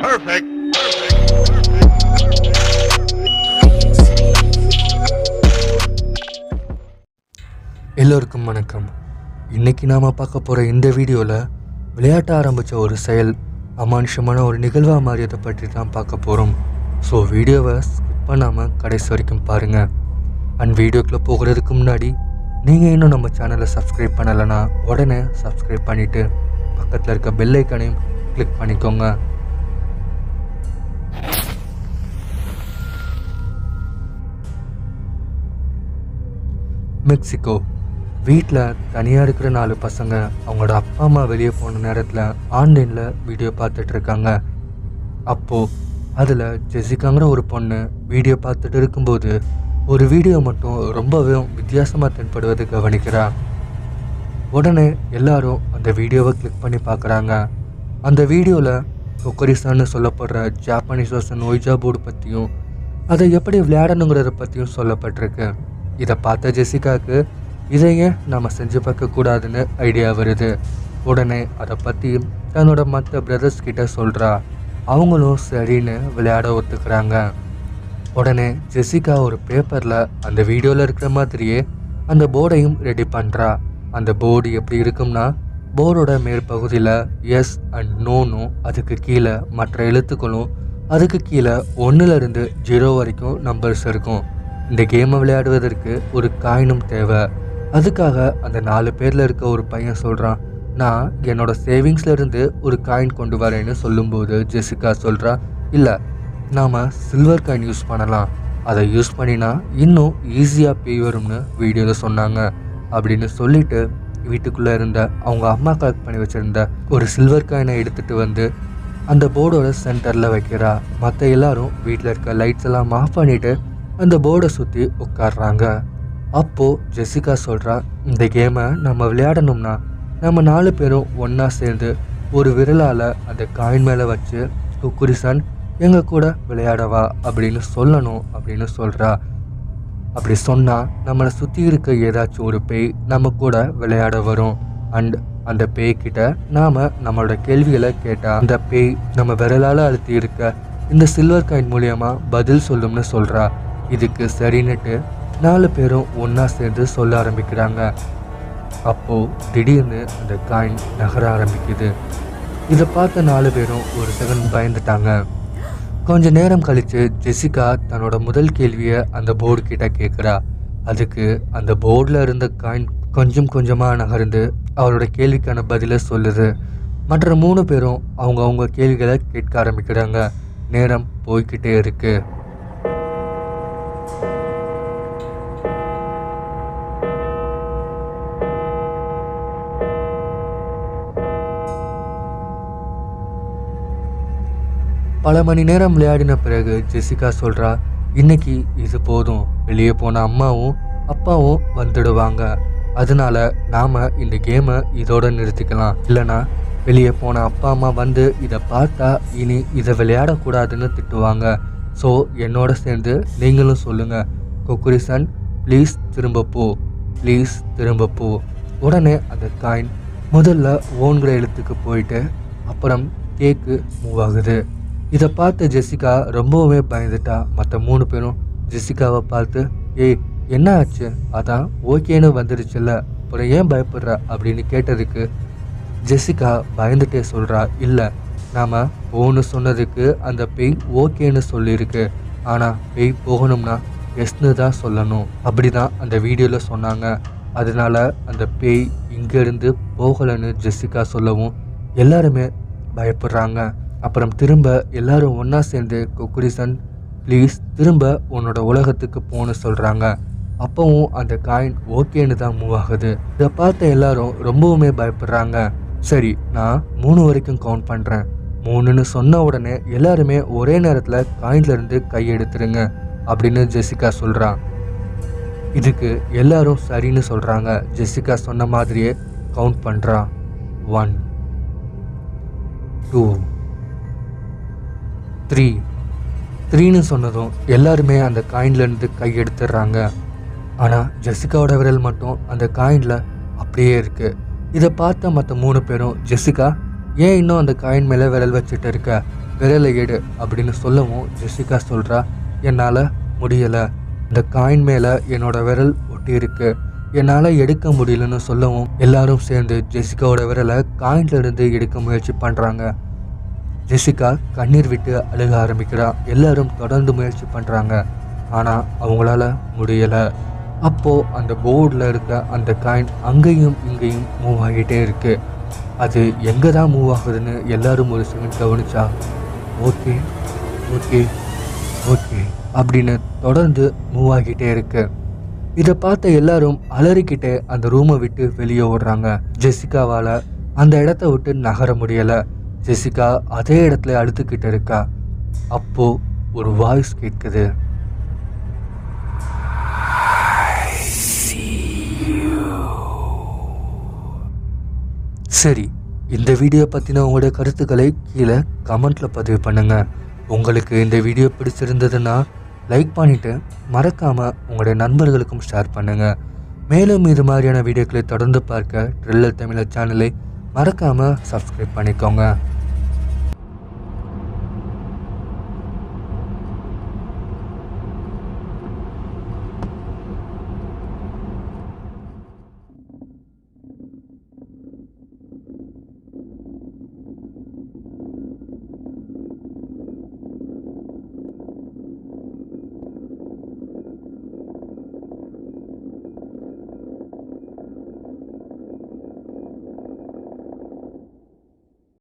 Perfect. எல்லோருக்கும் வணக்கம். இன்னைக்கு நாம் பார்க்க போகிற இந்த வீடியோவில் விளையாட்ட ஆரம்பித்த ஒரு செயல் அமானுஷமான ஒரு நிகழ்வாக மாறியதை பற்றி தான் பார்க்க போகிறோம் ஸோ வீடியோவை ஸ்கிப் பண்ணாமல் கடைசி வரைக்கும் பாருங்கள் அண்ட் வீடியோக்குள்ளே போகிறதுக்கு முன்னாடி நீங்கள் இன்னும் நம்ம சேனலை சப்ஸ்கிரைப் பண்ணலைன்னா உடனே சப்ஸ்கிரைப் பண்ணிவிட்டு பக்கத்தில் இருக்க பெல் ஐக்கனையும் கிளிக் பண்ணிக்கோங்க. மெக்சிகோ. வீட்டில் தனியாக இருக்கிற நாலு பசங்க அவங்களோட அப்பா அம்மா வெளியே போன நேரத்தில் ஆன்லைனில் வீடியோ பார்த்துட்டு இருக்காங்க. அப்போது அதில் ஜெசிகாங்கிற ஒரு பொண்ணு வீடியோ பார்த்துட்டு இருக்கும்போது ஒரு வீடியோ மட்டும் ரொம்பவே வித்தியாசமாக தென்படுவதை கவனிக்கிறா. உடனே எல்லாரும் அந்த வீடியோவை கிளிக் பண்ணி பார்க்குறாங்க. அந்த வீடியோவில் கொக்கரிசான்னு சொல்லப்படுற ஜாப்பனீஸ் வருஷன் ஒய்ஜா போர்டு பற்றியும் அதை எப்படி விளையாடணுங்கிறத பற்றியும் சொல்லப்பட்டிருக்கு. இதை பார்த்த ஜெசிகாவுக்கு இதையே நாம் செஞ்சு பார்க்கக்கூடாதுன்னு ஐடியா வருது. உடனே அதை பற்றி தன்னோட மற்ற பிரதர்ஸ் கிட்ட சொல்கிறா அவங்களும் சரின்னு விளையாட ஒத்துக்கிறாங்க. உடனே ஜெசிகா ஒரு பேப்பரில் அந்த வீடியோவில் இருக்கிற மாதிரியே அந்த போர்டையும் ரெடி பண்ணுறா அந்த போர்டு எப்படி இருக்கும்னா போர்டோட மேற்பகுதியில் எஸ் அண்ட் நோனும் அதுக்கு கீழே மற்ற எழுத்துக்களும் அதுக்கு கீழே ஒன்றுலேருந்து ஜீரோ வரைக்கும் நம்பர்ஸ் இருக்கும். இந்த கேமை விளையாடுவதற்கு ஒரு காயினும் தேவை. அதுக்காக அந்த நாலு பேரில் இருக்க ஒரு பையன் சொல்கிறான் நான் என்னோட சேவிங்ஸ்லேருந்து ஒரு காயின் கொண்டு வரேன்னு சொல்லும்போது ஜெசிகா சொல்கிறா இல்லை நாம் சில்வர் காயின் யூஸ் பண்ணலாம். அதை யூஸ் பண்ணினா இன்னும் ஈஸியாக பே வரும்னு வீடியோவில் சொன்னாங்க அப்படின்னு சொல்லிட்டு வீட்டுக்குள்ளே இருந்த அவங்க அம்மா கலெக்ட் பண்ணி வச்சுருந்த ஒரு சில்வர் காயினை எடுத்துகிட்டு வந்து அந்த போர்டோட சென்டரில் வைக்கிறா. மற்ற எல்லாரும் வீட்டில் இருக்க லைட்ஸ் எல்லாம் ஆஃப் பண்ணிவிட்டு அந்த போர்டை சுற்றி உட்காடுறாங்க அப்போது ஜெசிகா சொல்கிறா இந்த கேமை நம்ம விளையாடணும்னா நம்ம நாலு பேரும் ஒன்றா சேர்ந்து ஒரு விரலால் அந்த காயின் மேலே வச்சு குக்குரிசன் எங்கள் கூட விளையாடவா அப்படின்னு சொல்லணும் அப்படின்னு சொல்கிறா அப்படி சொன்னால் நம்மளை சுற்றி இருக்க ஏதாச்சும் ஒரு பேய் நம்ம கூட விளையாட வரும். அண்ட் அந்த பேய்கிட்ட நாம் நம்மளோட கேள்விகளை கேட்டால் அந்த பேய் நம்ம விரலால் அழுத்தி இருக்க இந்த சில்வர் காயின் மூலியமாக பதில் சொல்லும்னு சொல்கிறா இதுக்கு சரின்னுட்டு நாலு பேரும் ஒன்றா சேர்ந்து சொல்ல ஆரம்பிக்கிறாங்க. அப்போது திடீர்னு அந்த காயின் நகர ஆரம்பிக்குது. இதை பார்த்த நாலு பேரும் ஒரு செகண்ட் பயந்துட்டாங்க. கொஞ்ச நேரம் கழித்து ஜெசிகா தன்னோட முதல் கேள்வியை அந்த போர்டு கிட்ட கேட்குறா அதுக்கு அந்த போர்டில் இருந்த காயின் கொஞ்சம் கொஞ்சமாக நகர்ந்து அவரோட கேள்விக்கான பதிலை சொல்லுது. மற்ற மூணு பேரும் அவங்க அவங்க கேள்விகளை கேட்க ஆரம்பிக்கிறாங்க. நேரம் போய்கிட்டே இருக்குது பல மணி நேரம் விளையாடின பிறகு ஜெசிகா சொல்கிறா இன்னைக்கு இது போதும். வெளியே போன அம்மாவும் அப்பாவும் வந்துடுவாங்க. அதனால நாம் இந்த கேமை இதோட நிறுத்திக்கலாம். இல்லைனா வெளியே போன அப்பா அம்மா வந்து இதை பார்த்தா இனி இதை விளையாடக்கூடாதுன்னு திட்டுவாங்க. ஸோ என்னோட சேர்ந்து நீங்களும் சொல்லுங்கள் கொக்குரிசன் ப்ளீஸ் திரும்ப போ. ப்ளீஸ் திரும்ப போ. உடனே அந்த காயின் முதல்ல ஓன்கிற எழுத்துக்கு போயிட்டு அப்புறம் கேக்கு மூவ் ஆகுது. இதை பார்த்த ஜெசிகா ரொம்பவுமே பயந்துட்டா. மற்ற மூணு பேரும் ஜெசிகாவை பார்த்து ஏய் என்ன ஆச்சு? அதான் ஓகேன்னு வந்துருச்சுல்ல. அப்புறம் ஏன் பயப்படுற? அப்படின்னு கேட்டதுக்கு ஜெசிகா பயந்துட்டே சொல்கிறா இல்லை நாம் ஓன்னு சொன்னதுக்கு அந்த பேய் ஓகேன்னு சொல்லியிருக்கு. ஆனால் பேய் போகணும்னா எஸ்னு தான் சொல்லணும். அப்படி தான் அந்த வீடியோவில் சொன்னாங்க. அதனால அந்த பேய் இங்கேருந்து போகலைன்னு ஜெசிகா சொல்லவும் எல்லாருமே பயப்படுறாங்க. அப்புறம் திரும்ப எல்லாரும் ஒன்றா சேர்ந்து கொக்குரிசன் ப்ளீஸ் திரும்ப உன்னோட உலகத்துக்கு போன்னு சொல்கிறாங்க அப்பவும் அந்த காயின் ஓகேன்னு தான் மூவ் ஆகுது. இதை பார்த்த எல்லாரும் ரொம்பவுமே பயப்படுறாங்க. சரி நான் மூணு வரைக்கும் கவுண்ட் பண்ணுறேன் மூணுன்னு சொன்ன உடனே எல்லாருமே ஒரே நேரத்தில் காயின்லேருந்து கையெடுத்துருங்க அப்படின்னு ஜெசிகா சொல்கிறான் இதுக்கு எல்லாரும் சரின்னு சொல்கிறாங்க ஜெசிகா சொன்ன மாதிரியே கவுண்ட் பண்ணுறான் ஒன் டூ த்ரீ த்ரீன்னு சொன்னதும் எல்லாருமே அந்த காயின்லேருந்து கை எடுத்துடுறாங்க. ஆனால் ஜெசிகாவோட விரல் மட்டும் அந்த காயினில் அப்படியே இருக்குது இதை பார்த்த மற்ற மூணு பேரும் ஜெசிகா ஏன் இன்னும் அந்த காயின் மேலே விரல் வச்சுட்டு இருக்க? விரலை எடு அப்படின்னு சொல்லவும் ஜெசிகா சொல்கிறா என்னால் முடியலை. இந்த காயின் மேலே என்னோட விரல் ஒட்டி இருக்கு. என்னால் எடுக்க முடியலன்னு சொல்லவும் எல்லாரும் சேர்ந்து ஜெசிகாவோட விரலை காயின்லேருந்து எடுக்க முயற்சி பண்ணுறாங்க ஜெசிகா கண்ணீர் விட்டு அழுக ஆரம்பிக்கிறா. எல்லாரும் தொடர்ந்து முயற்சி பண்ணுறாங்க ஆனால் அவங்களால முடியலை. அப்போது அந்த போர்டில் இருக்க அந்த காயின் அங்கேயும் இங்கேயும் மூவ் ஆகிட்டே இருக்கு. அது எங்கே தான் மூவ் ஆகுதுன்னு எல்லாரும் ஒரு செகண்ட் கவனிச்சா ஓகே ஓகே ஓகே அப்படின்னு தொடர்ந்து மூவ் ஆகிட்டே இருக்கு. இதை பார்த்த எல்லாரும் அலறிக்கிட்டே அந்த ரூமை விட்டு வெளியே ஓடுறாங்க. ஜெசிகாவால் அந்த இடத்த விட்டு நகர முடியலை. ஜெசிகா அதே இடத்துல அழுத்துக்கிட்டு இருக்கா. அப்போ ஒரு வாய்ஸ் கேட்குது. சரி இந்த வீடியோ பற்றின உங்களோட கருத்துக்களை கீழே கமெண்ட்டில் பதிவு பண்ணுங்கள் உங்களுக்கு இந்த வீடியோ பிடிச்சிருந்ததுன்னா லைக் பண்ணிவிட்டு மறக்காமல் உங்களுடைய நண்பர்களுக்கும் ஷேர் பண்ணுங்கள் மேலும் இது மாதிரியான வீடியோக்களை தொடர்ந்து பார்க்க ட்ரில்லர் தமிழர் சேனலை மறக்காமல் சப்ஸ்கிரைப் பண்ணிக்கோங்க.